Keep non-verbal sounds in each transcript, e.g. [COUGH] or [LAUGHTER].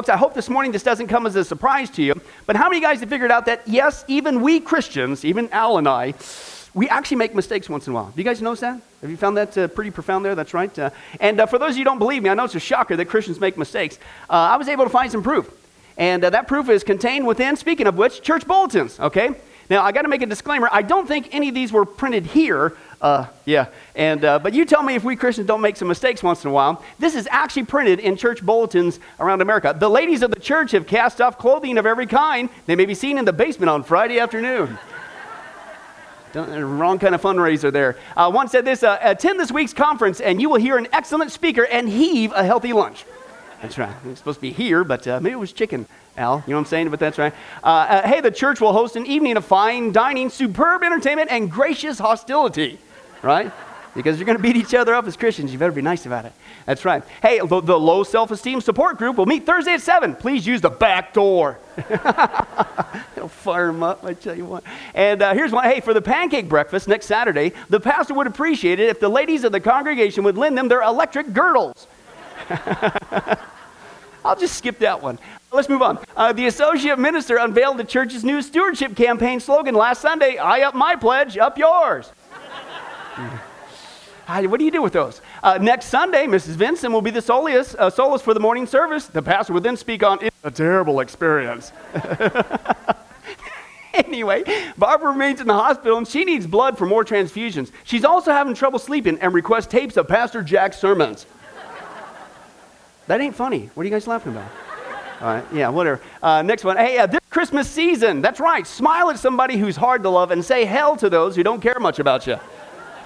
Folks, I hope this morning this doesn't come as a surprise to you, but how many guys have figured out that, yes, even we Christians, even Al and I, we actually make mistakes once in a while. Have you guys noticed that? Have you found that uh, pretty profound there? That's right. Uh, and uh, for those of you who don't believe me, I know it's a shocker that Christians make mistakes. Uh, I was able to find some proof. And uh, that proof is contained within, speaking of which, church bulletins, okay? Now, I got to make a disclaimer. I don't think any of these were printed here. Uh, yeah, and but you tell me if we Christians don't make some mistakes once in a while. This is actually printed in church bulletins around America. The ladies of the church have cast off clothing of every kind. They may be seen in the basement on Friday afternoon. [LAUGHS] Wrong kind of fundraiser there. Uh, one said this uh, attend this week's conference and you will hear an excellent speaker and heave a healthy lunch. That's right. It's supposed to be here, but uh, maybe it was chicken, Al. You know what I'm saying? But that's right. Uh, uh, hey, the church will host an evening of fine dining, superb entertainment, and gracious hostility. Right? Because you're going to beat each other up as Christians. You better be nice about it. That's right. Hey, the, the low self esteem support group will meet Thursday at 7. Please use the back door. [LAUGHS] It'll fire them up, I tell you what. And uh, here's one. Hey, for the pancake breakfast next Saturday, the pastor would appreciate it if the ladies of the congregation would lend them their electric girdles. [LAUGHS] I'll just skip that one. Let's move on. Uh, the associate minister unveiled the church's new stewardship campaign slogan last Sunday I up my pledge, up yours. [LAUGHS] what do you do with those? Uh, next Sunday, Mrs. Vincent will be the soloist, uh, for the morning service. The pastor will then speak on it's a terrible experience. [LAUGHS] anyway, Barbara remains in the hospital and she needs blood for more transfusions. She's also having trouble sleeping and requests tapes of Pastor Jack's sermons. That ain't funny. What are you guys laughing about? All right, yeah, whatever. Uh, next one. Hey, uh, this Christmas season, that's right. Smile at somebody who's hard to love and say hell to those who don't care much about you.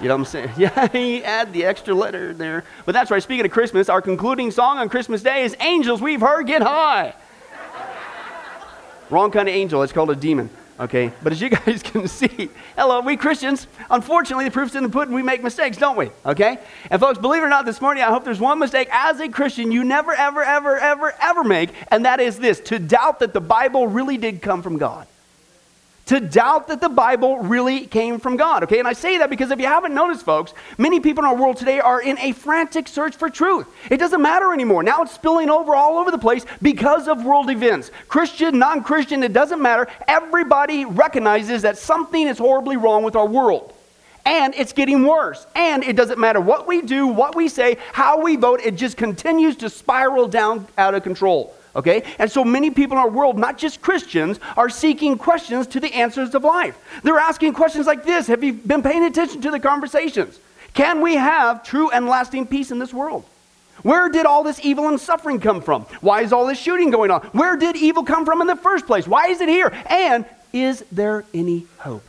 You know what I'm saying? [LAUGHS] Yeah, he add the extra letter there. But that's right. Speaking of Christmas, our concluding song on Christmas Day is Angels We've Heard Get High. Wrong kind of angel. It's called a demon. Okay? But as you [LAUGHS] guys can see, hello, we Christians, unfortunately, the proof's in the pudding. We make mistakes, don't we? Okay? And folks, believe it or not, this morning, I hope there's one mistake as a Christian you never, ever, ever, ever, ever make, and that is this to doubt that the Bible really did come from God to doubt that the Bible really came from God. Okay, and I say that because if you haven't noticed, folks, many people in our world today are in a frantic search for truth. It doesn't matter anymore. Now it's spilling over all over the place because of world events. Christian, non Christian, it doesn't matter. Everybody recognizes that something is horribly wrong with our world. And it's getting worse. And it doesn't matter what we do, what we say, how we vote, it just continues to spiral down out of control. Okay? And so many people in our world, not just Christians, are seeking questions to the answers of life. They're asking questions like this Have you been paying attention to the conversations? Can we have true and lasting peace in this world? Where did all this evil and suffering come from? Why is all this shooting going on? Where did evil come from in the first place? Why is it here? And is there any hope?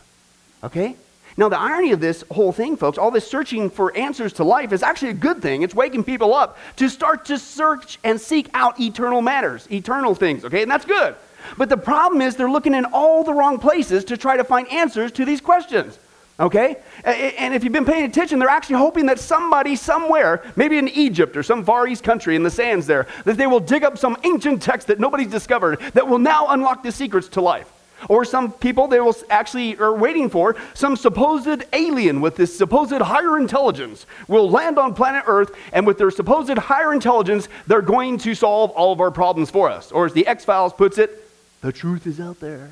Okay? Now, the irony of this whole thing, folks, all this searching for answers to life is actually a good thing. It's waking people up to start to search and seek out eternal matters, eternal things, okay? And that's good. But the problem is they're looking in all the wrong places to try to find answers to these questions. Okay? And if you've been paying attention, they're actually hoping that somebody somewhere, maybe in Egypt or some Far East country in the sands there, that they will dig up some ancient text that nobody's discovered that will now unlock the secrets to life. Or some people they will actually are waiting for some supposed alien with this supposed higher intelligence will land on planet Earth, and with their supposed higher intelligence, they're going to solve all of our problems for us. Or as the X Files puts it, the truth is out there.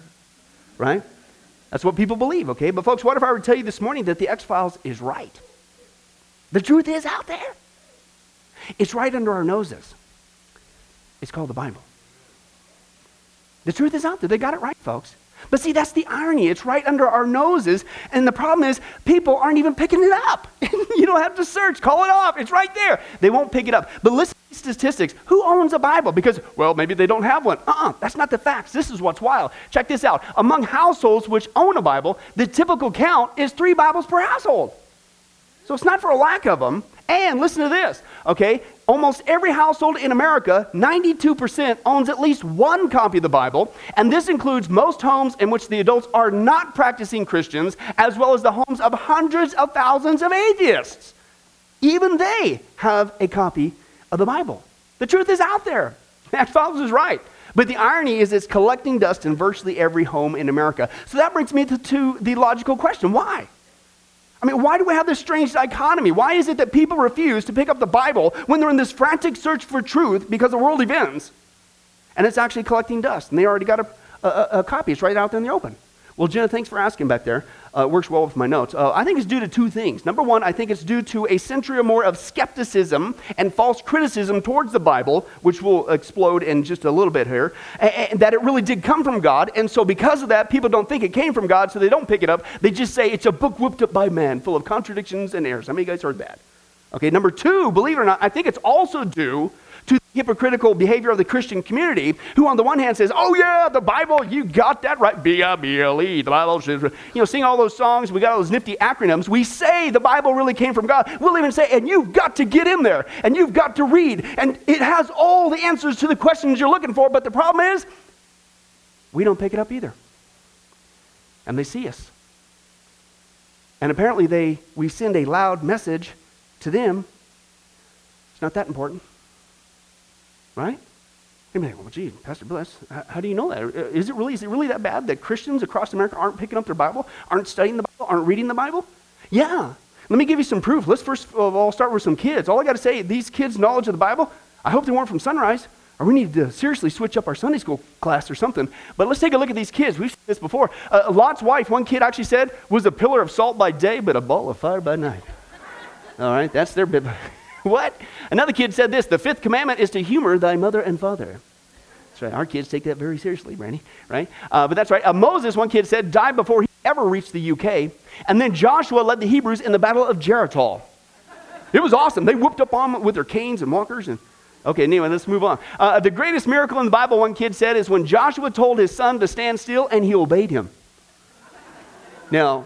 Right? That's what people believe, okay? But folks, what if I were to tell you this morning that the X Files is right? The truth is out there. It's right under our noses. It's called the Bible. The truth is out there. They got it right, folks. But see, that's the irony. It's right under our noses. And the problem is, people aren't even picking it up. [LAUGHS] you don't have to search, call it off. It's right there. They won't pick it up. But listen to these statistics. Who owns a Bible? Because, well, maybe they don't have one. Uh uh-uh, uh that's not the facts. This is what's wild. Check this out. Among households which own a Bible, the typical count is three Bibles per household. So it's not for a lack of them. And listen to this, okay? Almost every household in America, 92%, owns at least one copy of the Bible, and this includes most homes in which the adults are not practicing Christians, as well as the homes of hundreds of thousands of atheists. Even they have a copy of the Bible. The truth is out there. [LAUGHS] Max Files is right. But the irony is it's collecting dust in virtually every home in America. So that brings me to, to the logical question why? I mean, why do we have this strange dichotomy? Why is it that people refuse to pick up the Bible when they're in this frantic search for truth because the world events? And it's actually collecting dust. And they already got a, a, a copy. It's right out there in the open. Well, Jenna, thanks for asking back there. Uh, works well with my notes. Uh, I think it's due to two things. Number one, I think it's due to a century or more of skepticism and false criticism towards the Bible, which will explode in just a little bit here, and, that it really did come from God. And so, because of that, people don't think it came from God, so they don't pick it up. They just say it's a book whipped up by man, full of contradictions and errors. How many of you guys heard that? Okay, number two, believe it or not, I think it's also due to the hypocritical behavior of the Christian community, who on the one hand says, Oh, yeah, the Bible, you got that right. B I B L E, the Bible you know, sing all those songs, we got all those nifty acronyms. We say the Bible really came from God. We'll even say, And you've got to get in there, and you've got to read, and it has all the answers to the questions you're looking for. But the problem is, we don't pick it up either. And they see us. And apparently, they, we send a loud message to them. It's not that important. Right? You may well, gee, Pastor Bless, how, do you know that? Uh, it really is it really that bad that Christians across America aren't picking up their Bible, aren't studying the Bible, aren't reading the Bible? Yeah. Let me give you some proof. Let's first of all start with some kids. All I got to say, these kids' knowledge of the Bible, I hope they weren't from Sunrise, or we need to seriously switch up our Sunday school class or something. But let's take a look at these kids. We've seen this before. Uh, Lot's wife, one kid actually said, was a pillar of salt by day, but a ball of fire by night. all right, that's their bib. [LAUGHS] what? Another kid said this the fifth commandment is to humor thy mother and father. That's right. Our kids take that very seriously, Brandy, right? Uh, but that's right. Uh, Moses, one kid said, died before he ever reached the UK. And then Joshua led the Hebrews in the Battle of Geritol. It was awesome. They whooped up on with their canes and walkers. And okay, anyway, let's move on. Uh, the greatest miracle in the Bible, one kid said, is when Joshua told his son to stand still and he obeyed him. Now,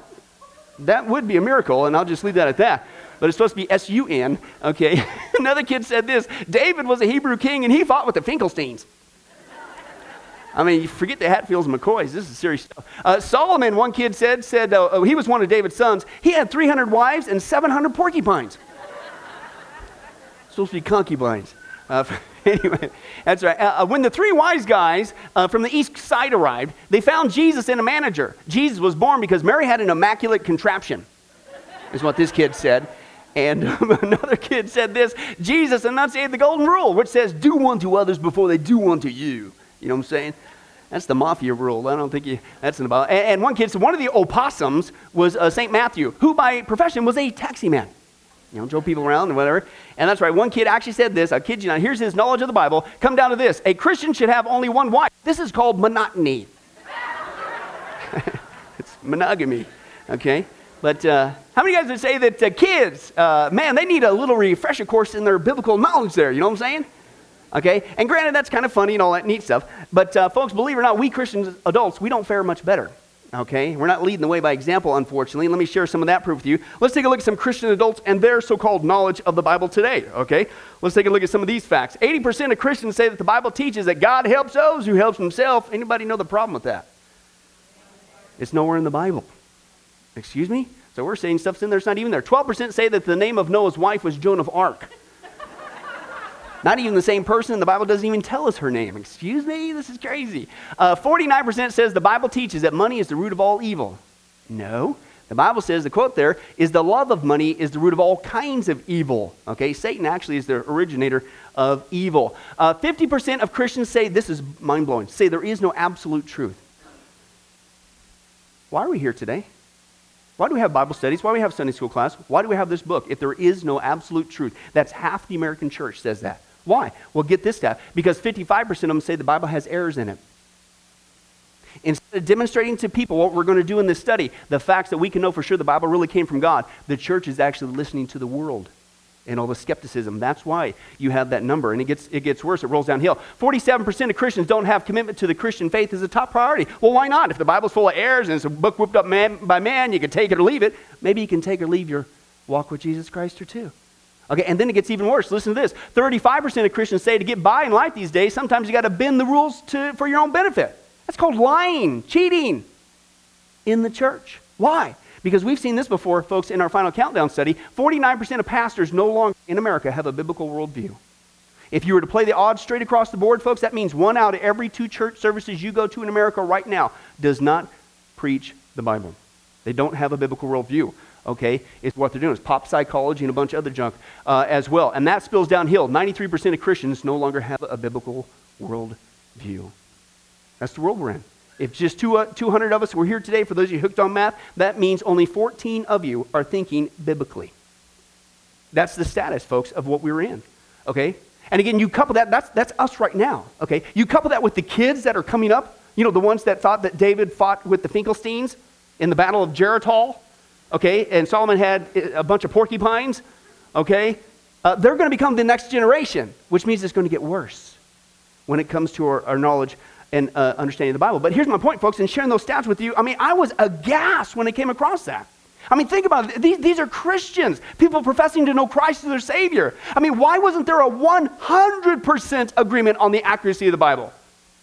that would be a miracle, and I'll just leave that at that but it's supposed to be S U N, okay? [LAUGHS] Another kid said this David was a Hebrew king and he fought with the Finkelsteins. I mean, forget the Hatfields and McCoys. This is serious stuff. Uh, Solomon, one kid said, said uh, oh, he was one of David's sons. He had 300 wives and 700 porcupines. supposed to be concubines. Uh, [LAUGHS] anyway, that's right. Uh, uh, when the three wise guys uh, from the east side arrived, they found Jesus in a manager. Jesus was born because Mary had an immaculate contraption, is what this kid said. And [LAUGHS] another kid said this Jesus enunciated the golden rule, which says, Do unto others before they do unto you. You know what I'm saying? That's the mafia rule. I don't think you, that's in the Bible. And, and one kid said, One of the opossums was uh, St. Matthew, who by profession was a taxi man. You know, drove people around and whatever. And that's right. One kid actually said this. I kid you not. Here's his knowledge of the Bible. Come down to this. A Christian should have only one wife. This is called monotony. [LAUGHS] it's monogamy. Okay? But uh, how many guys would say that uh, kids, uh, man, they need a little refresher course in their biblical knowledge there? You know what I'm saying? Okay? And granted, that's kind of funny and all that neat stuff. But uh, folks, believe it or not, we Christian adults, we don't fare much better. Okay? We're not leading the way by example, unfortunately. Let me share some of that proof with you. Let's take a look at some Christian adults and their so called knowledge of the Bible today. Okay? Let's take a look at some of these facts. 80% of Christians say that the Bible teaches that God helps those who helps himself. Anybody know the problem with that? It's nowhere in the Bible. Excuse me? So we're saying stuff's in there, it's not even there. 12% say that the name of Noah's wife was Joan of Arc. [LAUGHS] not even the same person. The Bible doesn't even tell us her name. Excuse me? This is crazy. Uh, 49% says the Bible teaches that money is the root of all evil. No. The Bible says, the quote there, is the love of money is the root of all kinds of evil. Okay, Satan actually is the originator of evil. Uh, 50% of Christians say, this is mind blowing, say there is no absolute truth. Why are we here today? Why do we have Bible studies? Why do we have Sunday school class? Why do we have this book if there is no absolute truth? That's half the American church says that. Why? Well, get this stat. Because 55% of them say the Bible has errors in it. Instead of demonstrating to people what we're going to do in this study, the facts that we can know for sure the Bible really came from God, the church is actually listening to the world and all the skepticism. That's why you have that number. And it gets, it gets worse, it rolls downhill. 47% of Christians don't have commitment to the Christian faith as a top priority. Well, why not? If the Bible's full of errors and it's a book whipped up man, by man, you can take it or leave it. Maybe you can take or leave your walk with Jesus Christ or two. Okay, and then it gets even worse. Listen to this 35% of Christians say to get by in life these days, sometimes you got to bend the rules to, for your own benefit. That's called lying, cheating in the church. Why? Because we've seen this before, folks, in our final countdown study 49% of pastors no longer in America have a biblical worldview. If you were to play the odds straight across the board, folks, that means one out of every two church services you go to in America right now does not preach the Bible. They don't have a biblical worldview. Okay, it's what they're doing. It's pop psychology and a bunch of other junk uh, as well. And that spills downhill. 93% of Christians no longer have a biblical worldview. That's the world we're in. If just two, uh, 200 of us were here today, for those of you hooked on math, that means only 14 of you are thinking biblically. That's the status, folks, of what we're in. Okay? And again, you couple that, that's, that's us right now. Okay? You couple that with the kids that are coming up, you know, the ones that thought that David fought with the Finkelsteins in the Battle of Geritol, okay? And Solomon had a bunch of porcupines, okay? Uh, they're going to become the next generation, which means it's going to get worse when it comes to our, our knowledge and uh, understanding the Bible. But here's my point, folks, in sharing those stats with you. I mean, I was aghast when I came across that. I mean, think about it. These, these are Christians, people professing to know Christ as their Savior. I mean, why wasn't there a 100% agreement on the accuracy of the Bible?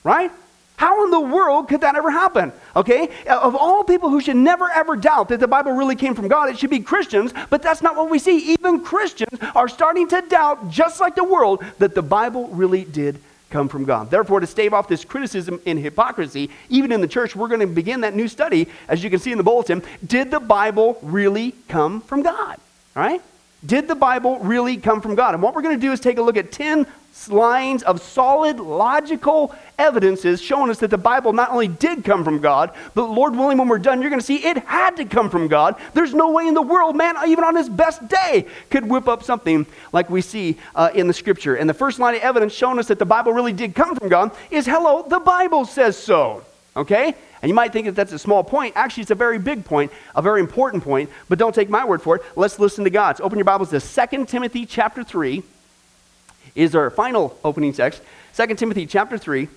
Right? How in the world could that ever happen? Okay? Of all people who should never ever doubt that the Bible really came from God, it should be Christians, but that's not what we see. Even Christians are starting to doubt, just like the world, that the Bible really did come from God. Therefore, to stave off this criticism and hypocrisy, even in the church, we're going to begin that new study, as you can see in the bulletin. Did the Bible really come from God? All right? Did the Bible really come from God? And what we're going to do is take a look at 10 lines of solid, logical evidences showing us that the Bible not only did come from God, but Lord willing, when we're done, you're going to see it had to come from God. There's no way in the world, man, even on his best day, could whip up something like we see uh, in the scripture. And the first line of evidence showing us that the Bible really did come from God is hello, the Bible says so. Okay? And you might think that that's a small point. Actually, it's a very big point, a very important point, but don't take my word for it. Let's listen to God's. Open your Bibles to 2 Timothy chapter 3 is our final opening text, 2 Timothy chapter 3.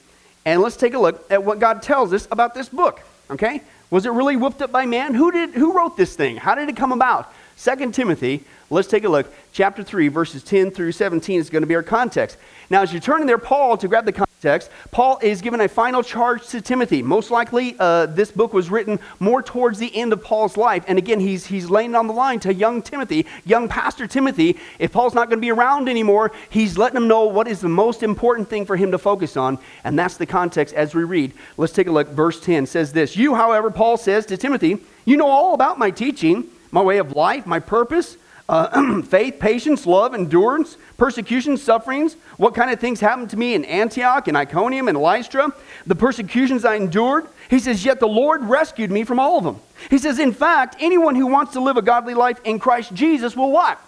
And let's take a look at what God tells us about this book. Okay? Was it really whipped up by man? Who did who wrote this thing? How did it come about? 2 Timothy, let's take a look. Chapter 3, verses 10 through 17 is going to be our context. Now, as you turn in there, Paul, to grab the context, Paul is given a final charge to Timothy. Most likely, uh, this book was written more towards the end of Paul's life. And again, he's, he's laying it on the line to young Timothy, young Pastor Timothy. If Paul's not going to be around anymore, he's letting him know what is the most important thing for him to focus on. And that's the context as we read. Let's take a look. Verse 10 says this You, however, Paul says to Timothy, you know all about my teaching, my way of life, my purpose uh, [CLEARS THROAT] faith, patience, love, endurance, persecution, sufferings. What kind of things happened to me in Antioch and Iconium and Lystra? The persecutions I endured. He says, Yet the Lord rescued me from all of them. He says, In fact, anyone who wants to live a godly life in Christ Jesus will what?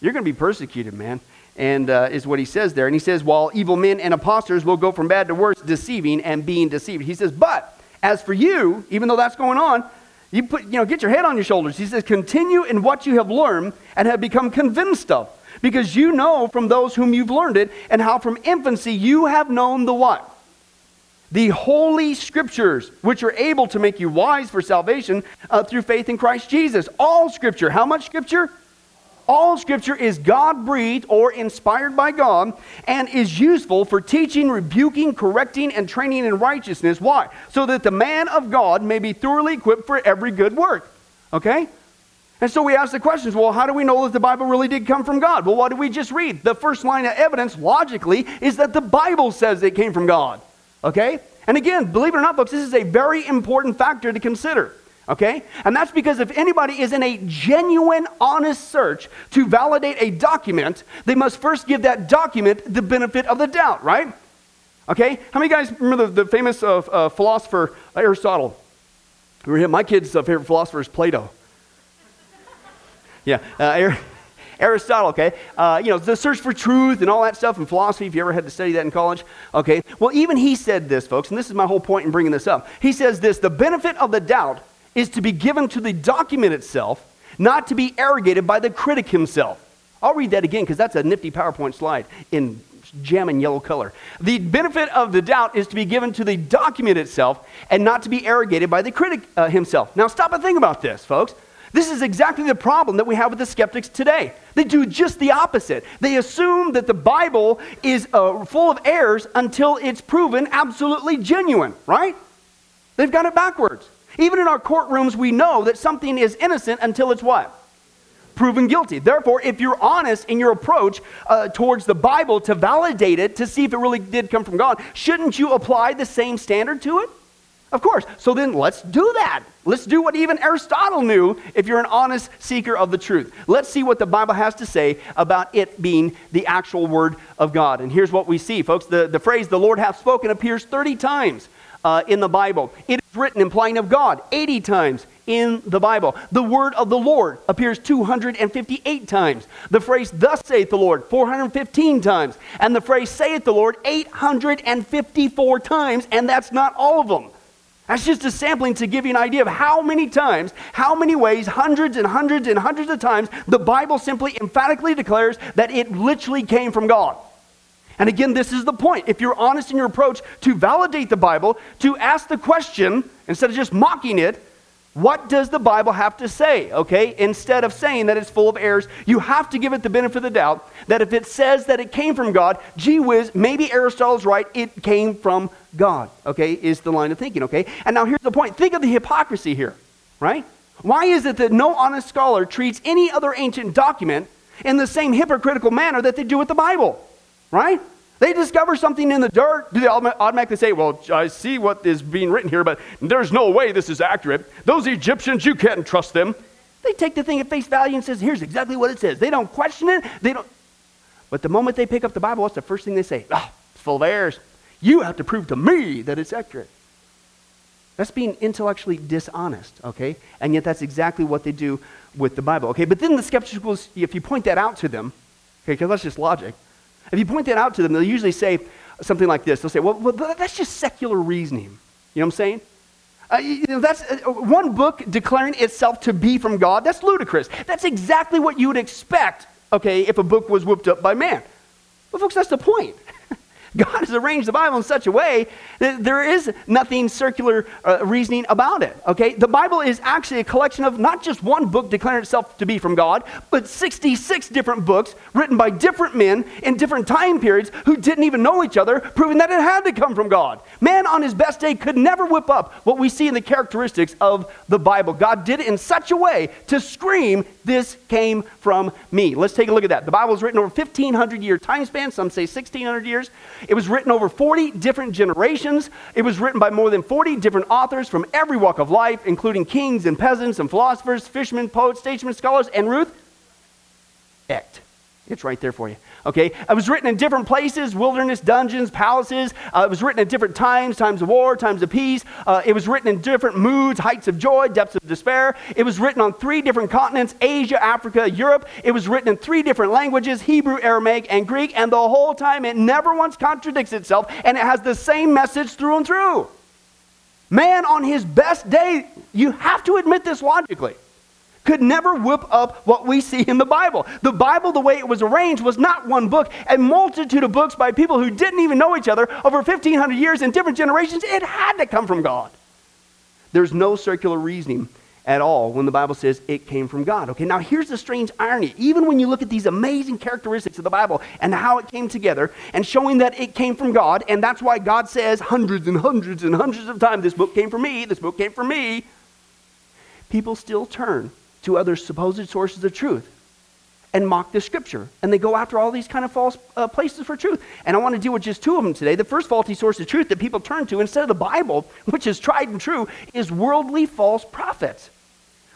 You're going to be persecuted, man. And uh, is what he says there. And he says, While evil men and impostors will go from bad to worse, deceiving and being deceived. He says, But as for you, even though that's going on, you put, you know, get your head on your shoulders. He says, continue in what you have learned and have become convinced of, because you know from those whom you've learned it, and how from infancy you have known the what? The holy scriptures, which are able to make you wise for salvation uh, through faith in Christ Jesus. All scripture. How much scripture? All scripture is God breathed or inspired by God and is useful for teaching, rebuking, correcting, and training in righteousness. Why? So that the man of God may be thoroughly equipped for every good work. Okay? And so we ask the questions well, how do we know that the Bible really did come from God? Well, what did we just read? The first line of evidence, logically, is that the Bible says it came from God. Okay? And again, believe it or not, folks, this is a very important factor to consider. Okay? And that's because if anybody is in a genuine, honest search to validate a document, they must first give that document the benefit of the doubt, right? Okay? How many guys remember the, the famous uh, uh, philosopher Aristotle? My kid's uh, favorite philosopher is Plato. Yeah, uh, [LAUGHS] Aristotle, okay? Uh, you know, the search for truth and all that stuff in philosophy, if you ever had to study that in college, okay? Well, even he said this, folks, and this is my whole point in bringing this up. He says this the benefit of the doubt is to be given to the document itself, not to be arrogated by the critic himself. I'll read that again because that's a nifty PowerPoint slide in gem and yellow color. The benefit of the doubt is to be given to the document itself and not to be arrogated by the critic uh, himself. Now, stop and think about this, folks. This is exactly the problem that we have with the skeptics today. They do just the opposite. They assume that the Bible is uh, full of errors until it's proven absolutely genuine, right? They've got it backwards. Even in our courtrooms, we know that something is innocent until it's what? Proven guilty. Therefore, if you're honest in your approach uh, towards the Bible to validate it, to see if it really did come from God, shouldn't you apply the same standard to it? Of course. So then let's do that. Let's do what even Aristotle knew if you're an honest seeker of the truth. Let's see what the Bible has to say about it being the actual Word of God. And here's what we see, folks. The, the phrase, the Lord hath spoken, appears 30 times uh, in the Bible. It written implying of God 80 times in the Bible. The word of the Lord appears 258 times. The phrase, Thus saith the Lord, 415 times. And the phrase, Saith the Lord, 854 times. And that's not all of them. That's just a sampling to give you an idea of how many times, how many ways, hundreds and hundreds and hundreds of times, the Bible simply emphatically declares that it literally came from God. And again, this is the point. If you're honest in your approach to validate the Bible, to ask the question, instead of just mocking it, what does the Bible have to say? Okay, instead of saying that it's full of errors, you have to give it the benefit of the doubt that if it says that it came from God, gee whiz, maybe Aristotle's right, it came from God. Okay, is the line of thinking. Okay, and now here's the point think of the hypocrisy here, right? Why is it that no honest scholar treats any other ancient document in the same hypocritical manner that they do with the Bible, right? They discover something in the dirt. Do they automatically say, Well, I see what is being written here, but there's no way this is accurate? Those Egyptians, you can't trust them. They take the thing at face value and says, Here's exactly what it says. They don't question it. They don't. But the moment they pick up the Bible, what's the first thing they say? Oh, it's full of errors. You have to prove to me that it's accurate. That's being intellectually dishonest, okay? And yet that's exactly what they do with the Bible, okay? But then the skeptics, if you point that out to them, okay, because that's just logic, if you point that out to them, they'll usually say something like this. They'll say, well, well that's just secular reasoning. You know what I'm saying? Uh, you know, that's uh, one book declaring itself to be from God. That's ludicrous. That's exactly what you would expect, okay, if a book was whipped up by man. But folks, that's the point. God has arranged the Bible in such a way that there is nothing circular uh, reasoning about it. Okay? The Bible is actually a collection of not just one book declaring itself to be from God, but 66 different books written by different men in different time periods who didn't even know each other, proving that it had to come from God. Man on his best day could never whip up what we see in the characteristics of the Bible. God did it in such a way to scream, This came from me. Let's take a look at that. The Bible was written over 1,500 year time span, some say 1,600 years. It was written over 40 different generations. It was written by more than 40 different authors from every walk of life, including kings and peasants and philosophers, fishermen, poets, statesmen, scholars, and Ruth, Echt. It's right there for you. Okay? It was written in different places wilderness, dungeons, palaces. Uh, it was written at different times times of war, times of peace. Uh, it was written in different moods, heights of joy, depths of despair. It was written on three different continents Asia, Africa, Europe. It was written in three different languages Hebrew, Aramaic, and Greek. And the whole time it never once contradicts itself, and it has the same message through and through. Man, on his best day, you have to admit this logically could never whip up what we see in the Bible. The Bible, the way it was arranged, was not one book, a multitude of books by people who didn't even know each other over 1,500 years in different generations. It had to come from God. There's no circular reasoning at all when the Bible says it came from God. Okay, now here's the strange irony. Even when you look at these amazing characteristics of the Bible and how it came together and showing that it came from God, and that's why God says hundreds and hundreds and hundreds of times, this book came from me, this book came from me, people still turn to other supposed sources of truth and mock the scripture. And they go after all these kind of false uh, places for truth. And I want to deal with just two of them today. The first faulty source of truth that people turn to instead of the Bible, [LAUGHS] which is tried and true, is worldly false prophets.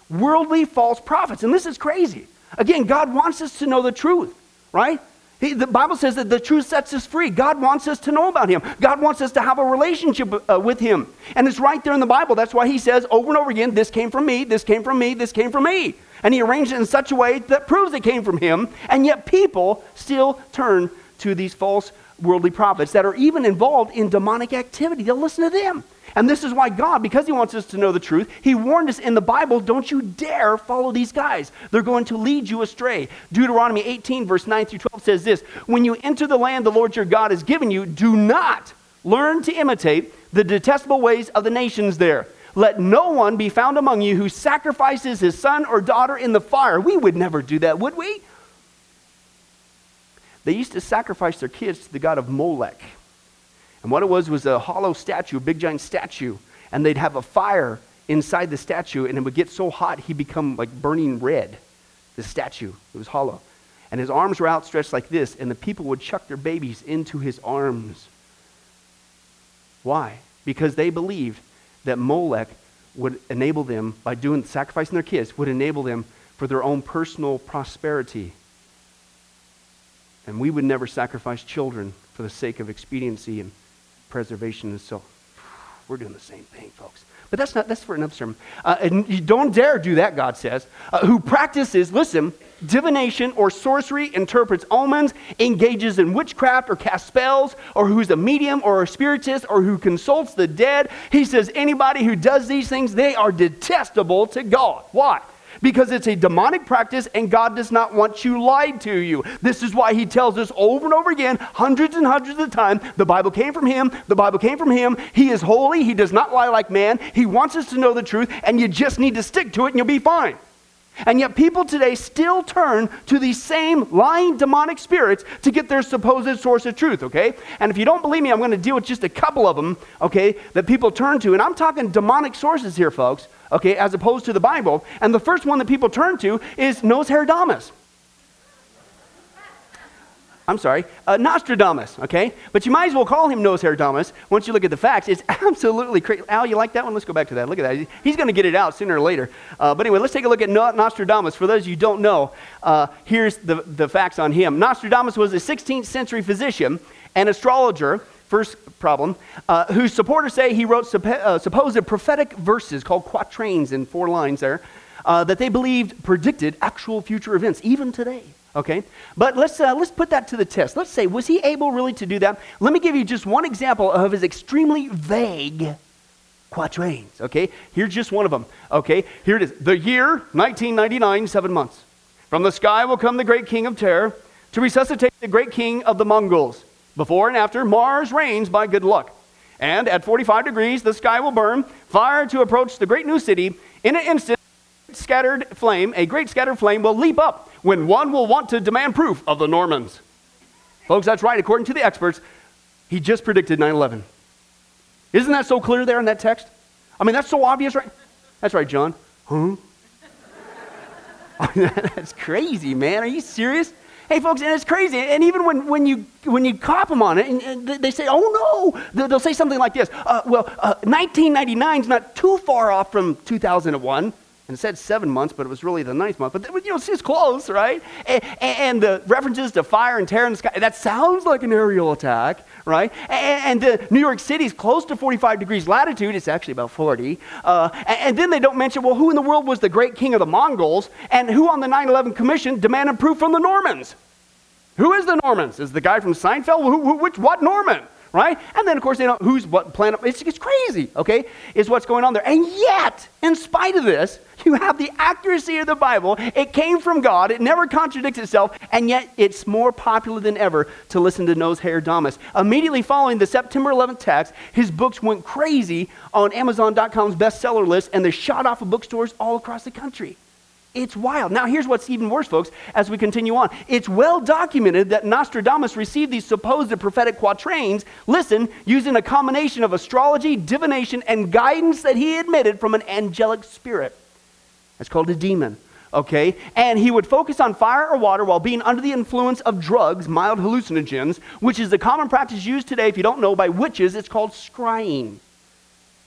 Worldly false prophets. And this is crazy. Again, God wants us to know the truth, right? He, the Bible says that the truth sets us free. God wants us to know about Him. God wants us to have a relationship uh, with Him. And it's right there in the Bible. That's why He says over and over again, This came from me, this came from me, this came from me. And He arranged it in such a way that proves it came from Him. And yet people still turn to these false worldly prophets that are even involved in demonic activity. They'll listen to them. And this is why God, because He wants us to know the truth, He warned us in the Bible don't you dare follow these guys. They're going to lead you astray. Deuteronomy 18, verse 9 through 12 says this When you enter the land the Lord your God has given you, do not learn to imitate the detestable ways of the nations there. Let no one be found among you who sacrifices his son or daughter in the fire. We would never do that, would we? They used to sacrifice their kids to the god of Molech. And what it was was a hollow statue, a big giant statue, and they'd have a fire inside the statue, and it would get so hot he'd become like burning red. The statue, it was hollow. And his arms were outstretched like this, and the people would chuck their babies into his arms. Why? Because they believed that Molech would enable them, by doing sacrificing their kids, would enable them for their own personal prosperity. And we would never sacrifice children for the sake of expediency and preservation. And so we're doing the same thing, folks. But that's not, that's for another sermon. Uh, and you don't dare do that, God says. Uh, who practices, listen, divination or sorcery, interprets omens, engages in witchcraft or casts spells, or who's a medium or a spiritist, or who consults the dead. He says anybody who does these things, they are detestable to God. Why? Because it's a demonic practice and God does not want you lied to you. This is why he tells us over and over again, hundreds and hundreds of times, the Bible came from him, the Bible came from him. He is holy, he does not lie like man. He wants us to know the truth, and you just need to stick to it and you'll be fine. And yet, people today still turn to these same lying demonic spirits to get their supposed source of truth, okay? And if you don't believe me, I'm going to deal with just a couple of them, okay, that people turn to. And I'm talking demonic sources here, folks okay, as opposed to the Bible. And the first one that people turn to is Nos Herdamus. I'm sorry, uh, Nostradamus, okay? But you might as well call him Nos Herdamus once you look at the facts. It's [LAUGHS] absolutely crazy. Al, you like that one? Let's go back to that. Look at that. He's going to get it out sooner or later. Uh, but anyway, let's take a look at Nostradamus. For those of you don't know, uh, here's the, the facts on him. Nostradamus was a 16th century physician and astrologer First problem, uh, whose supporters say he wrote supp- uh, supposed prophetic verses called quatrains in four lines there uh, that they believed predicted actual future events, even today. Okay? But let's, uh, let's put that to the test. Let's say, was he able really to do that? Let me give you just one example of his extremely vague quatrains. Okay? Here's just one of them. Okay? Here it is. The year 1999, seven months. From the sky will come the great king of terror to resuscitate the great king of the Mongols. Before and after, Mars reigns by good luck. And at 45 degrees, the sky will burn, fire to approach the great new city. In an instant, scattered flame, a great scattered flame will leap up when one will want to demand proof of the Normans. Folks, that's right. According to the experts, he just predicted 9 11. Isn't that so clear there in that text? I mean, that's so obvious, right? That's right, John. Huh? [LAUGHS] that's crazy, man. Are you serious? Hey, folks, and it's crazy. And even when, when, you, when you cop them on it, and, and they say, oh no, they'll say something like this uh, Well, uh, 1999 is not too far off from 2001. And it said seven months, but it was really the ninth month. But you know, it's close, right? And, and, the references to fire and terror in the sky, that sounds like an aerial attack, right? And, and New York City is close to 45 degrees latitude. It's actually about 40. Uh, and, and, then they don't mention, well, who in the world was the great king of the Mongols? And who on the 9 11 Commission demanded proof from the Normans? Who is the Normans? Is the guy from Seinfeld? Who, who, which, what Norman? Right? And then, of course, they know who's what planet. It's, it's crazy, okay? Is what's going on there. And yet, in spite of this, you have the accuracy of the Bible. It came from God. It never contradicts itself. And yet, it's more popular than ever to listen to Nos Herdamus. Immediately following the September 11th text, his books went crazy on Amazon.com's bestseller list, and they shot off of bookstores all across the country. It's wild. Now, here's what's even worse, folks, as we continue on. It's well documented that Nostradamus received these supposed prophetic quatrains, listen, using a combination of astrology, divination, and guidance that he admitted from an angelic spirit. That's called a demon. Okay? And he would focus on fire or water while being under the influence of drugs, mild hallucinogens, which is the common practice used today, if you don't know, by witches. It's called scrying.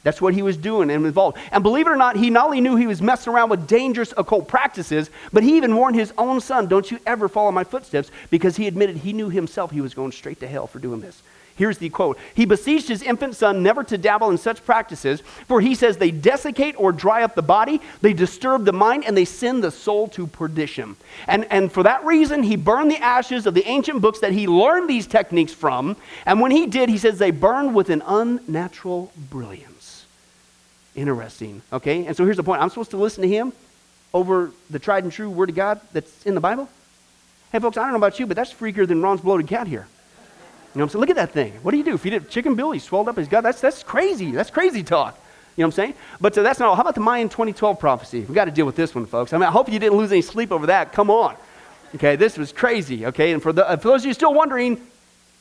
That's what he was doing and involved. And believe it or not, he not only knew he was messing around with dangerous occult practices, but he even warned his own son, Don't you ever follow my footsteps, because he admitted he knew himself he was going straight to hell for doing this. Here's the quote He beseeched his infant son never to dabble in such practices, for he says they desiccate or dry up the body, they disturb the mind, and they send the soul to perdition. And, and for that reason, he burned the ashes of the ancient books that he learned these techniques from. And when he did, he says they burned with an unnatural brilliance. Interesting. Okay? And so here's the point I'm supposed to listen to him over the tried and true Word of God that's in the Bible? Hey, folks, I don't know about you, but that's freakier than Ron's bloated cat here. You know what I'm saying? Look at that thing. What do you do? Feed it chicken bill? He swelled up his gut? That's, that's crazy. That's crazy talk. You know what I'm saying? But uh, that's not all. How about the Mayan 2012 prophecy? We've got to deal with this one, folks. I mean, I hope you didn't lose any sleep over that. Come on. Okay, this was crazy. Okay, and for, the, uh, for those of you still wondering,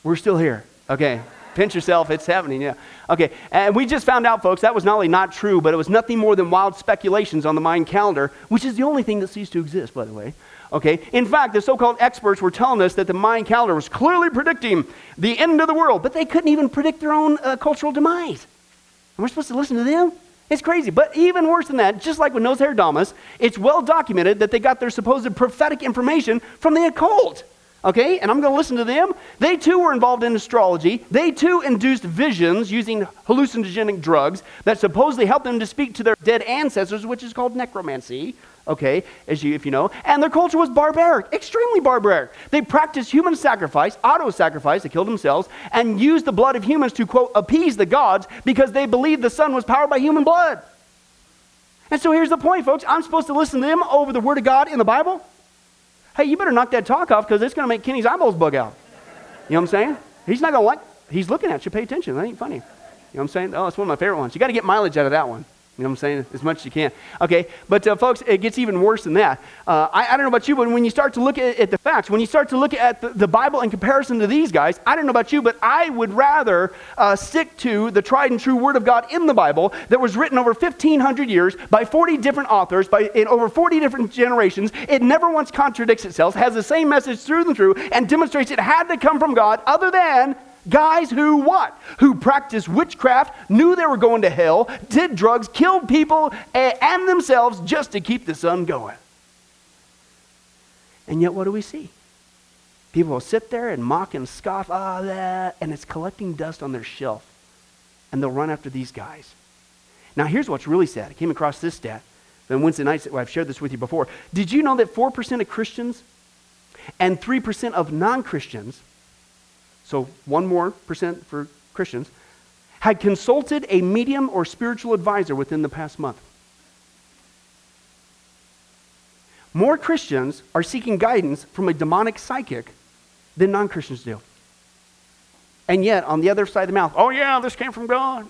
we're still here. Okay, Pinch yourself, it's happening, yeah. Okay, and we just found out, folks, that was not only not true, but it was nothing more than wild speculations on the Mayan calendar, which is the only thing that ceased to exist, by the way. Okay, in fact, the so called experts were telling us that the Mayan calendar was clearly predicting the end of the world, but they couldn't even predict their own uh, cultural demise. And we're supposed to listen to them? It's crazy. But even worse than that, just like with Nostradamus, it's well documented that they got their supposed prophetic information from the occult. Okay, and I'm going to listen to them. They too were involved in astrology. They too induced visions using hallucinogenic drugs that supposedly helped them to speak to their dead ancestors, which is called necromancy. Okay, as you, if you know. And their culture was barbaric, extremely barbaric. They practiced human sacrifice, auto sacrifice, they killed themselves, and used the blood of humans to, quote, appease the gods because they believed the sun was powered by human blood. And so here's the point, folks. I'm supposed to listen to them over the Word of God in the Bible? Hey, you better knock that talk off because it's going to make Kenny's eyeballs bug out. You know what I'm saying? He's not going to like, he's looking at you. Pay attention. That ain't funny. You know what I'm saying? Oh, it's one of my favorite ones. You got to get mileage out of that one. You know what I'm saying? As much as you can. Okay, but uh, folks, it gets even worse than that. Uh, I, I, don't know about you, but when you start to look at, at the facts, when you start to look at the, the, Bible in comparison to these guys, I don't know about you, but I would rather uh, stick to the tried and true Word of God in the Bible that was written over 1,500 years by 40 different authors, by in over 40 different generations. It never once contradicts itself, has the same message through and through, and demonstrates it had to come from God, other than Guys who what? Who practiced witchcraft, knew they were going to hell, did drugs, killed people and themselves just to keep the sun going. And yet, what do we see? People will sit there and mock and scoff, ah, that, and it's collecting dust on their shelf. And they'll run after these guys. Now, here's what's really sad. I came across this stat on Wednesday nights. I've shared this with you before. Did you know that 4% of Christians and 3% of non Christians so one more percent for Christians, had consulted a medium or spiritual advisor within the past month. More Christians are seeking guidance from a demonic psychic than non Christians do. And yet, on the other side of the mouth, oh yeah, this came from God.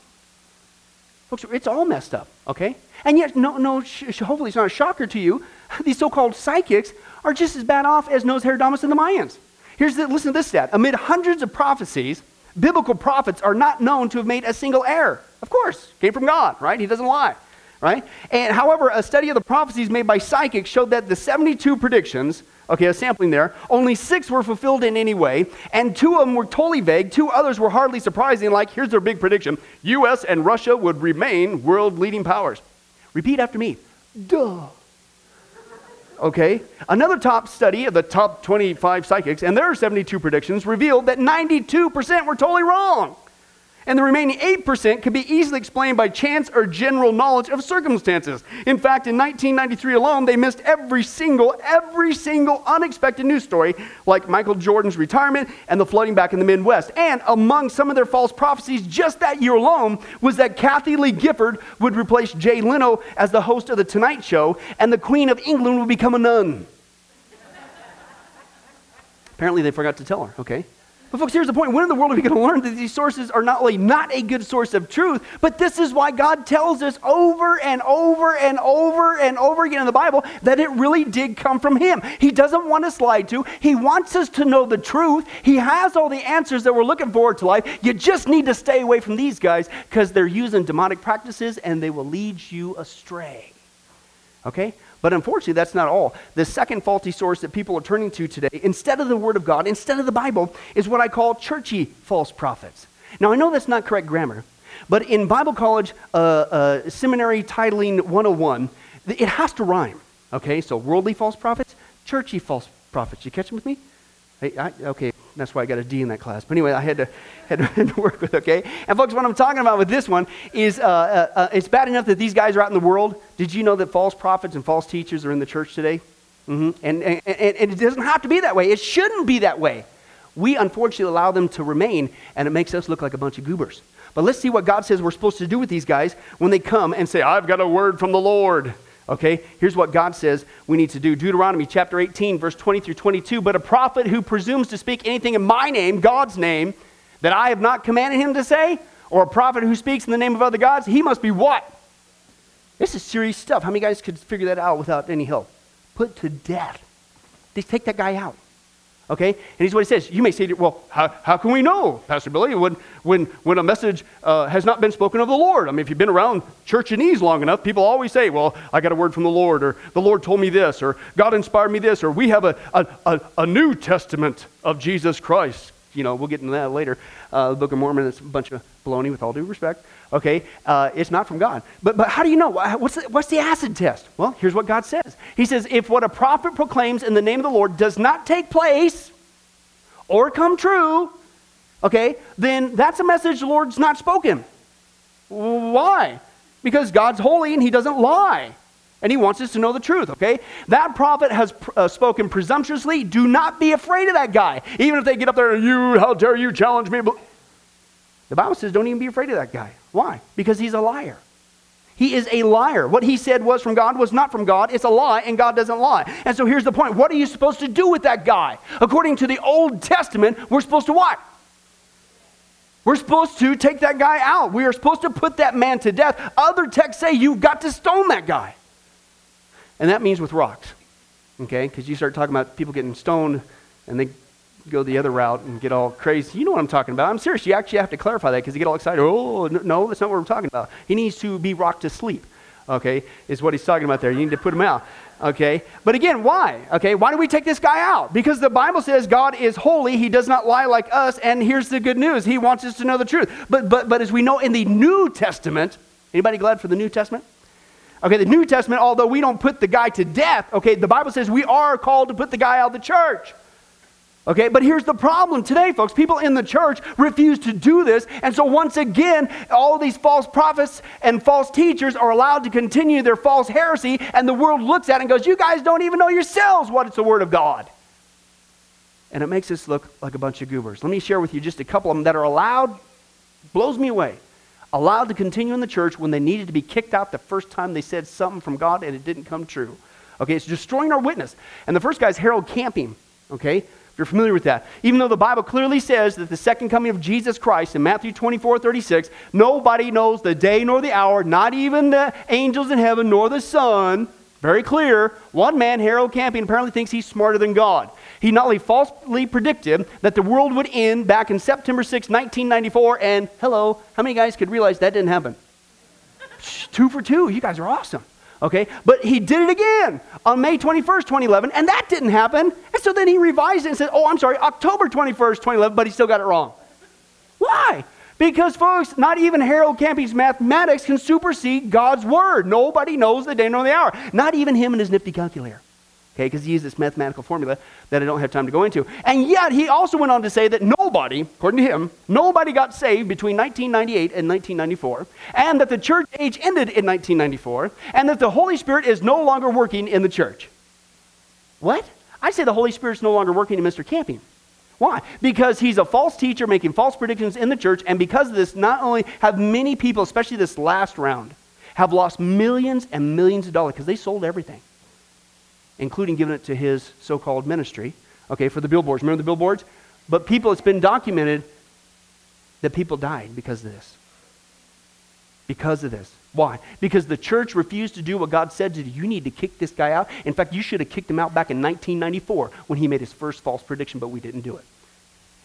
Folks, it's all messed up, okay? And yet, no, no, sh- hopefully it's not a shocker to you. [LAUGHS] These so called psychics are just as bad off as Nostradamus and the Mayans. Here's the, listen to this stat. Amid hundreds of prophecies, biblical prophets are not known to have made a single error. Of course, came from God, right? He doesn't lie, right? And however, a study of the prophecies made by psychics showed that the 72 predictions, okay, a sampling there, only six were fulfilled in any way, and two of them were totally vague. Two others were hardly surprising, like here's their big prediction U.S. and Russia would remain world leading powers. Repeat after me. Duh. Okay? Another top study of the top 25 psychics, and there are 72 predictions, revealed that 92% were totally wrong. And the remaining 8% could be easily explained by chance or general knowledge of circumstances. In fact, in 1993 alone, they missed every single, every single unexpected news story, like Michael Jordan's retirement and the flooding back in the Midwest. And among some of their false prophecies just that year alone was that Kathie Lee Gifford would replace Jay Leno as the host of The Tonight Show, and the Queen of England would become a nun. Apparently, they forgot to tell her, okay? But, folks, here's the point. When in the world are we going to learn that these sources are not only not a good source of truth, but this is why God tells us over and over and over and over again in the Bible that it really did come from Him. He doesn't want us lied to, He wants us to know the truth. He has all the answers that we're looking forward to life. You just need to stay away from these guys because they're using demonic practices and they will lead you astray. Okay? But unfortunately, that's not all. The second faulty source that people are turning to today, instead of the Word of God, instead of the Bible, is what I call churchy false prophets. Now, I know that's not correct grammar, but in Bible college uh, uh, seminary titling 101, it has to rhyme. Okay, so worldly false prophets, churchy false prophets. You catch them with me? Hey, I, okay, that's why I got a D in that class. But anyway, I had to, had to, [LAUGHS] had to work with, okay? And folks, what I'm talking about with this one is uh, uh, uh, it's bad enough that these guys are out in the world. Did you know that false prophets and false teachers are in the church today? Mm-hmm. And, and, and it doesn't have to be that way. It shouldn't be that way. We unfortunately allow them to remain, and it makes us look like a bunch of goobers. But let's see what God says we're supposed to do with these guys when they come and say, I've got a word from the Lord. Okay, here's what God says we need to do Deuteronomy chapter 18, verse 20 through 22. But a prophet who presumes to speak anything in my name, God's name, that I have not commanded him to say, or a prophet who speaks in the name of other gods, he must be what? This is serious stuff. How many guys could figure that out without any help? Put to death. Just take that guy out. Okay? And here's what he says. You may say, well, how, how can we know, Pastor Billy, when, when, when a message uh, has not been spoken of the Lord? I mean, if you've been around churchanese long enough, people always say, well, I got a word from the Lord, or the Lord told me this, or God inspired me this, or we have a, a, a, a New Testament of Jesus Christ. You know, we'll get into that later. Uh, the Book of Mormon is a bunch of baloney with all due respect. Okay, uh, it's not from God. But, but how do you know? What's the, what's the acid test? Well, here's what God says He says, If what a prophet proclaims in the name of the Lord does not take place or come true, okay, then that's a message the Lord's not spoken. Why? Because God's holy and he doesn't lie. And he wants us to know the truth, okay? That prophet has uh, spoken presumptuously. Do not be afraid of that guy. Even if they get up there and you, how dare you challenge me? The Bible says don't even be afraid of that guy. Why? Because he's a liar. He is a liar. What he said was from God was not from God. It's a lie, and God doesn't lie. And so here's the point. What are you supposed to do with that guy? According to the Old Testament, we're supposed to what? We're supposed to take that guy out. We are supposed to put that man to death. Other texts say you've got to stone that guy. And that means with rocks. Okay? Because you start talking about people getting stoned and they go the other route and get all crazy. You know what I'm talking about. I'm serious. You actually have to clarify that because you get all excited. Oh, no, that's not what we're talking about. He needs to be rocked to sleep. Okay? Is what he's talking about there. You need to put him out. Okay? But again, why? Okay? Why do we take this guy out? Because the Bible says God is holy. He does not lie like us. And here's the good news. He wants us to know the truth. But, but, but as we know in the New Testament, anybody glad for the New Testament? Okay, the New Testament, although we don't put the guy to death, okay, the Bible says we are called to put the guy out of the church. Okay, but here's the problem today, folks. People in the church refuse to do this. And so, once again, all these false prophets and false teachers are allowed to continue their false heresy, and the world looks at it and goes, You guys don't even know yourselves what it's the Word of God. And it makes us look like a bunch of goobers. Let me share with you just a couple of them that are allowed, blows me away, allowed to continue in the church when they needed to be kicked out the first time they said something from God and it didn't come true. Okay, it's destroying our witness. And the first guy is Harold Camping. Okay, if you're familiar with that. Even though the Bible clearly says that the second coming of Jesus Christ in Matthew 24 36, nobody knows the day nor the hour, not even the angels in heaven nor the Son. Very clear. One man, Harold Camping, apparently thinks he's smarter than God. He not only falsely predicted that the world would end back in September 6, 1994, and hello, how many guys could realize that didn't happen? two for two. You guys are awesome. Okay? But he did it again on May 21st, 2011, and that didn't happen. And so then he revised it and said, oh, I'm sorry, October 21st, 2011, but he still got it wrong. Why? Because, folks, not even Harold Camping's mathematics can supersede God's word. Nobody knows the day nor the hour. Not even him and his nifty calculator okay, because he used this mathematical formula that I don't have time to go into. And yet, he also went on to say that nobody, according to him, nobody got saved between 1998 and 1994, and that the church age ended in 1994, and that the Holy Spirit is no longer working in the church. What? I say the Holy Spirit's no longer working in Mr. Camping. Why? Because he's a false teacher making false predictions in the church, and because of this, not only have many people, especially this last round, have lost millions and millions of dollars because they sold everything including giving it to his so called ministry, okay, for the billboards. Remember the billboards? But people, it's been documented that people died because of this. Because of this. Why? Because the church refused to do what God said to do. You need to kick this guy out. In fact, you should have kicked him out back in 1994 when he made his first false prediction, but we didn't do it.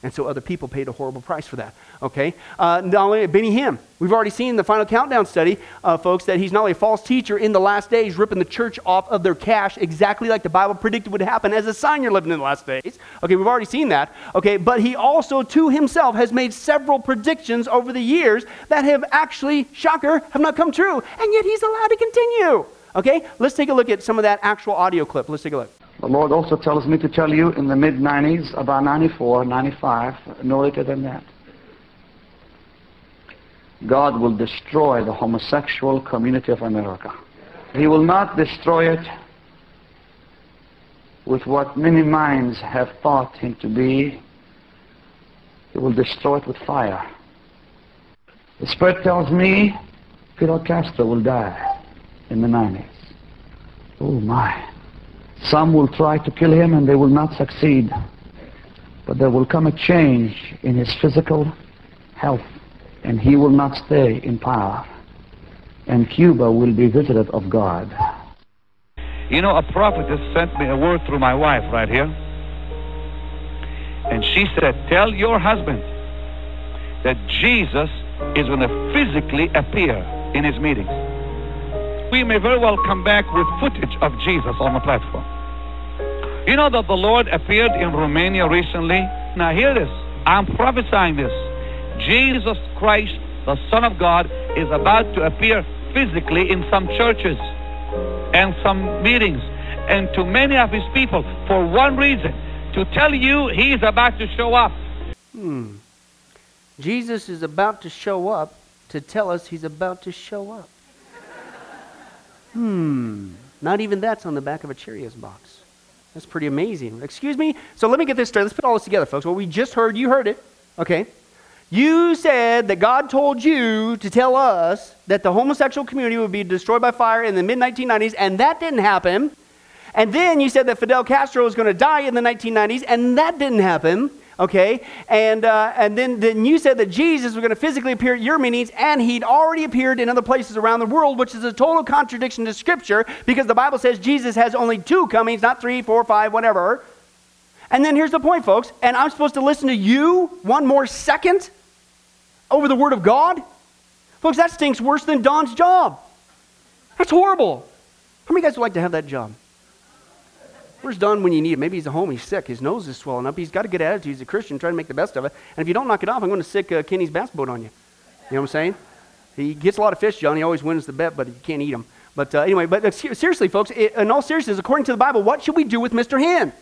And so other people paid a horrible price for that. Okay? Uh, not only Benny Hinn. We've already seen in the final countdown study, uh, folks, that he's not only a false teacher in the last days, ripping the church off of their cash exactly like the Bible predicted would happen as a sign you're living in the last days. Okay, we've already seen that. Okay, but he also, to himself, has made several predictions over the years that have actually, shocker, have not come true. And yet he's allowed to continue. Okay, let's take a look at some of that actual audio clip. Let's take a look. The Lord also tells me to tell you in the mid 90s, about 94, 95, no later than that, God will destroy the homosexual community of America. He will not destroy it with what many minds have thought him to be. He will destroy it with fire. The Spirit tells me Fidel Castro will die in the 90s. Oh my. Some will try to kill him and they will not succeed. But there will come a change in his physical health and he will not stay in power. And Cuba will be visited of God. You know, a prophetess sent me a word through my wife right here. And she said, tell your husband that Jesus is going to physically appear in his meetings we may very well come back with footage of Jesus on the platform. You know that the Lord appeared in Romania recently? Now hear this. I'm prophesying this. Jesus Christ the Son of God is about to appear physically in some churches and some meetings and to many of his people for one reason to tell you he is about to show up. Hmm. Jesus is about to show up to tell us he's about to show up. Hmm. Not even that's on the back of a Cheerios box. That's pretty amazing. Excuse me? So let me get this straight. Let's put all this together, folks. What we just heard, you heard it. Okay? You said that God told you to tell us that the homosexual community would be destroyed by fire in the mid 1990s, and that didn't happen. And then you said that Fidel Castro was going to die in the 1990s, and that didn't happen. Okay? And, uh, and then, then you said that Jesus was going to physically appear at your meetings, and he'd already appeared in other places around the world, which is a total contradiction to Scripture because the Bible says Jesus has only two comings, not three, four, five, whatever. And then here's the point, folks. And I'm supposed to listen to you one more second over the Word of God? Folks, that stinks worse than Don's job. That's horrible. How many guys would like to have that job? Where's Don when you need him? Maybe he's at home, he's sic, his nose is swelling up. He's got a good attitude, he's a Christian, trying to make the best of it. And if you don't knock it off, I'm going to sick uh, Kenny's bass boat on you. You know what I'm saying? He gets a lot of fish, John. He always wins the bet, but you can't eat them. But uh, anyway, but uh, seriously, folks, in all seriousness, according to the Bible, what should we do with Mr. Hinn?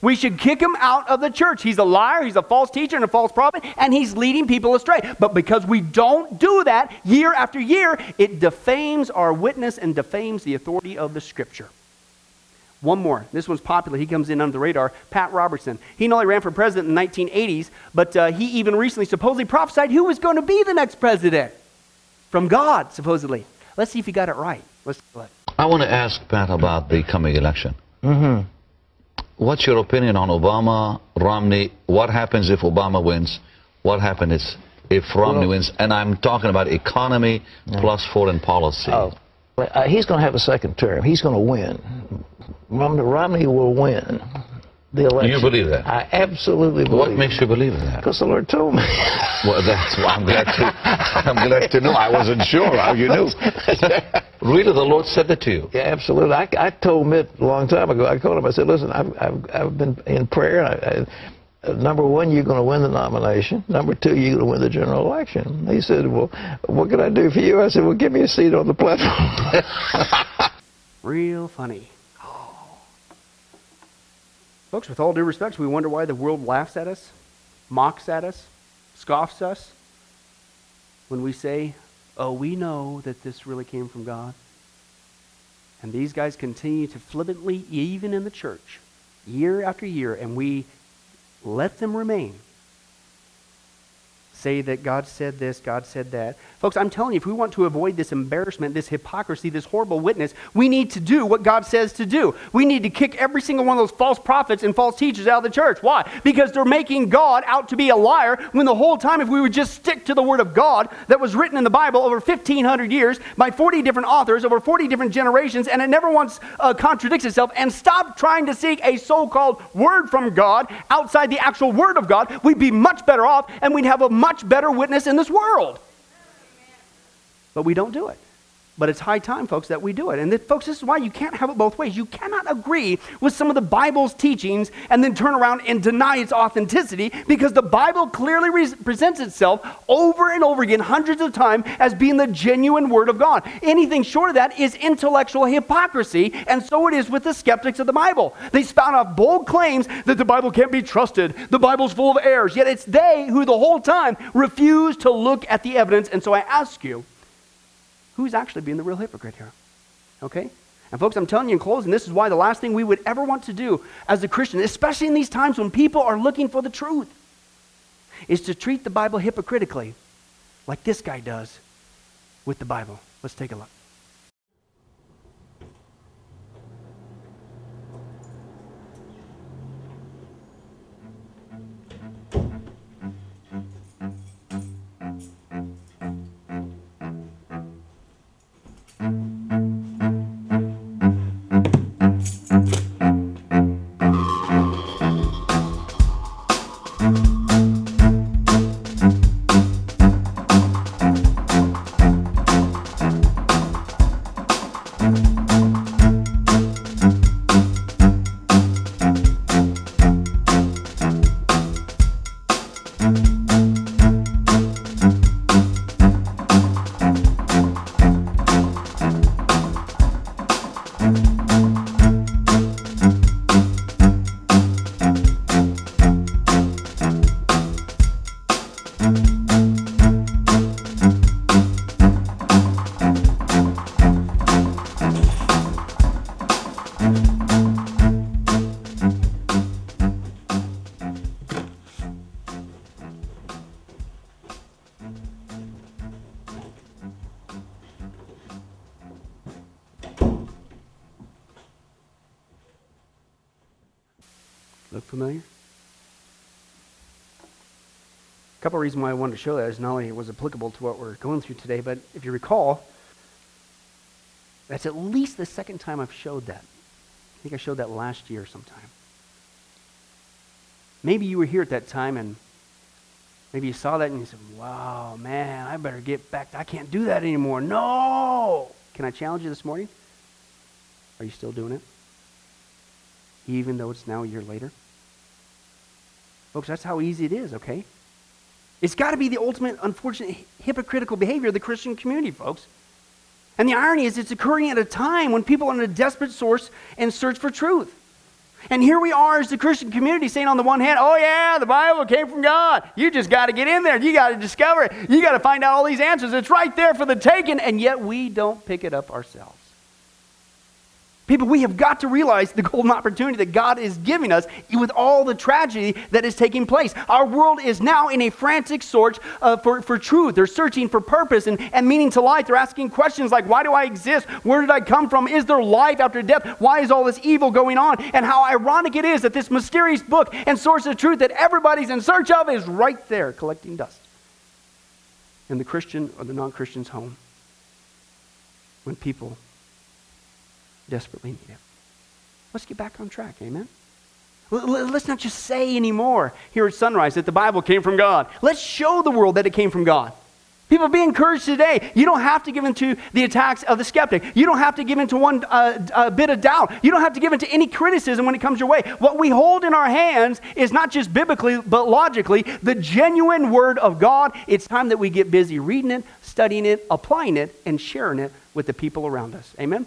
We should kick him out of the church. He's a liar, he's a false teacher and a false prophet, and he's leading people astray. But because we don't do that year after year, it defames our witness and defames the authority of the scripture. One more. This one's popular. He comes in under the radar. Pat Robertson. He not only ran for president in the 1980s, but uh, he even recently supposedly prophesied who was going to be the next president from God, supposedly. Let's see if he got it right. Let's I want to ask Pat about the coming election. Mm-hmm. What's your opinion on Obama, Romney? What happens if Obama wins? What happens if Romney well, wins? And I'm talking about economy yeah. plus foreign policy. Oh, uh, he's going to have a second term. He's going to win. Romney, Romney will win the election. You believe that? I absolutely believe What makes you believe in that? Because the Lord told me. well, that's well, I'm glad to. I'm glad to know. I wasn't sure how you knew. [LAUGHS] really, the Lord said that to you? Yeah, absolutely. I, I told Mitt a long time ago. I told him. I said, "Listen, I've I've, I've been in prayer. I, I, number one, you're going to win the nomination. Number two, you're going to win the general election." He said, "Well, what can I do for you?" I said, "Well, give me a seat on the platform." [LAUGHS] Real funny. Oh. Folks, with all due respect, we wonder why the world laughs at us, mocks at us, scoffs us when we say, oh, we know that this really came from God. And these guys continue to flippantly, even in the church, year after year, and we let them remain say that God said this, God said that. Folks, I'm telling you, if we want to avoid this embarrassment, this hypocrisy, this horrible witness, we need to do what God says to do. We need to kick every single one of those false prophets and false teachers out of the church. Why? Because they're making God out to be a liar when the whole time, if we would just stick to the Word of God that was written in the Bible over 1,500 years by 40 different authors over 40 different generations, and it never once uh, contradicts itself, and stop trying to seek a so called Word from God outside the actual Word of God, we'd be much better off and we'd have a much much better witness in this world. But we don't do it. But it's high time, folks, that we do it. And this, folks, this is why you can't have it both ways. You cannot agree with some of the Bible's teachings and then turn around and deny its authenticity because the Bible clearly re- presents itself over and over again, hundreds of times, as being the genuine Word of God. Anything short of that is intellectual hypocrisy, and so it is with the skeptics of the Bible. They spout off bold claims that the Bible can't be trusted, the Bible's full of errors, yet it's they who the whole time refuse to look at the evidence. And so I ask you, who's actually being the real hypocrite here? Okay? And folks, I'm telling you in closing, this is why the last thing we would ever want to do as a Christian, especially in these times when people are looking for the truth, is to treat the Bible hypocritically, like this guy does with the Bible. Let's take a look. Couple of reasons why I wanted to show that is not only it was applicable to what we're going through today, but if you recall, that's at least the second time I've showed that. I think I showed that last year sometime. Maybe you were here at that time and maybe you saw that and you said, wow, man, I better get back. I can't do that anymore. No! Can I challenge you this morning? Are you still doing it? Even though it's now a year later? Folks, that's how easy it is, okay? It's got to be the ultimate, unfortunate, hypocritical behavior of the Christian community, folks. And the irony is, it's occurring at a time when people are in a desperate source and search for truth. And here we are as the Christian community saying, on the one hand, oh, yeah, the Bible came from God. You just got to get in there. You got to discover it. You got to find out all these answers. It's right there for the taking. And yet we don't pick it up ourselves. People, we have got to realize the golden opportunity that God is giving us with all the tragedy that is taking place. Our world is now in a frantic search uh, for, for truth. They're searching for purpose and, and meaning to life. They're asking questions like, why do I exist? Where did I come from? Is there life after death? Why is all this evil going on? And how ironic it is that this mysterious book and source of truth that everybody's in search of is right there collecting dust in the Christian or the non Christian's home when people desperately need it. Let's get back on track, amen? Let's not just say anymore here at Sunrise that the Bible came from God. Let's show the world that it came from God. People be encouraged today. You don't have to give in to the attacks of the skeptic. You don't have to give in to one uh, bit of doubt. You don't have to give in to any criticism when it comes your way. What we hold in our hands is not just biblically, but logically, the genuine Word of God. It's time that we get busy reading it, studying it, applying it, and sharing it with the people around us. Amen?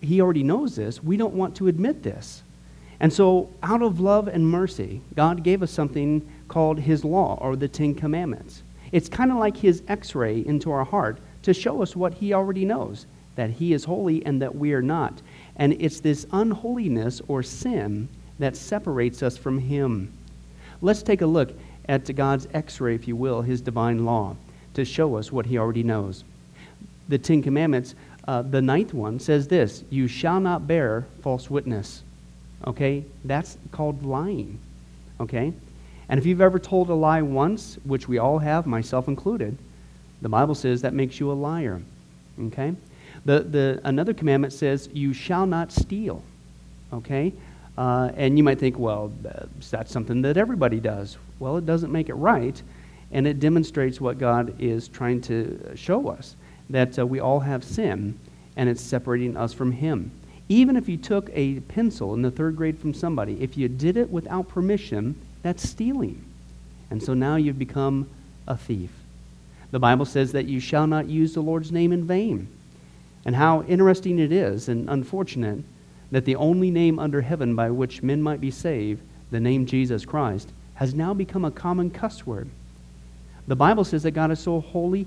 he already knows this. We don't want to admit this. And so, out of love and mercy, God gave us something called His law or the Ten Commandments. It's kind of like His x ray into our heart to show us what He already knows that He is holy and that we are not. And it's this unholiness or sin that separates us from Him. Let's take a look at God's x ray, if you will, His divine law, to show us what He already knows. The Ten Commandments uh, the ninth one says this You shall not bear false witness. Okay? That's called lying. Okay? And if you've ever told a lie once, which we all have, myself included, the Bible says that makes you a liar. Okay? The, the, another commandment says, You shall not steal. Okay? Uh, and you might think, well, that's something that everybody does. Well, it doesn't make it right, and it demonstrates what God is trying to show us that uh, we all have sin and it's separating us from Him. Even if you took a pencil in the third grade from somebody, if you did it without permission, that's stealing. And so now you've become a thief. The Bible says that you shall not use the Lord's name in vain. And how interesting it is and unfortunate that the only name under heaven by which men might be saved, the name Jesus Christ, has now become a common cuss word. The Bible says that God is so holy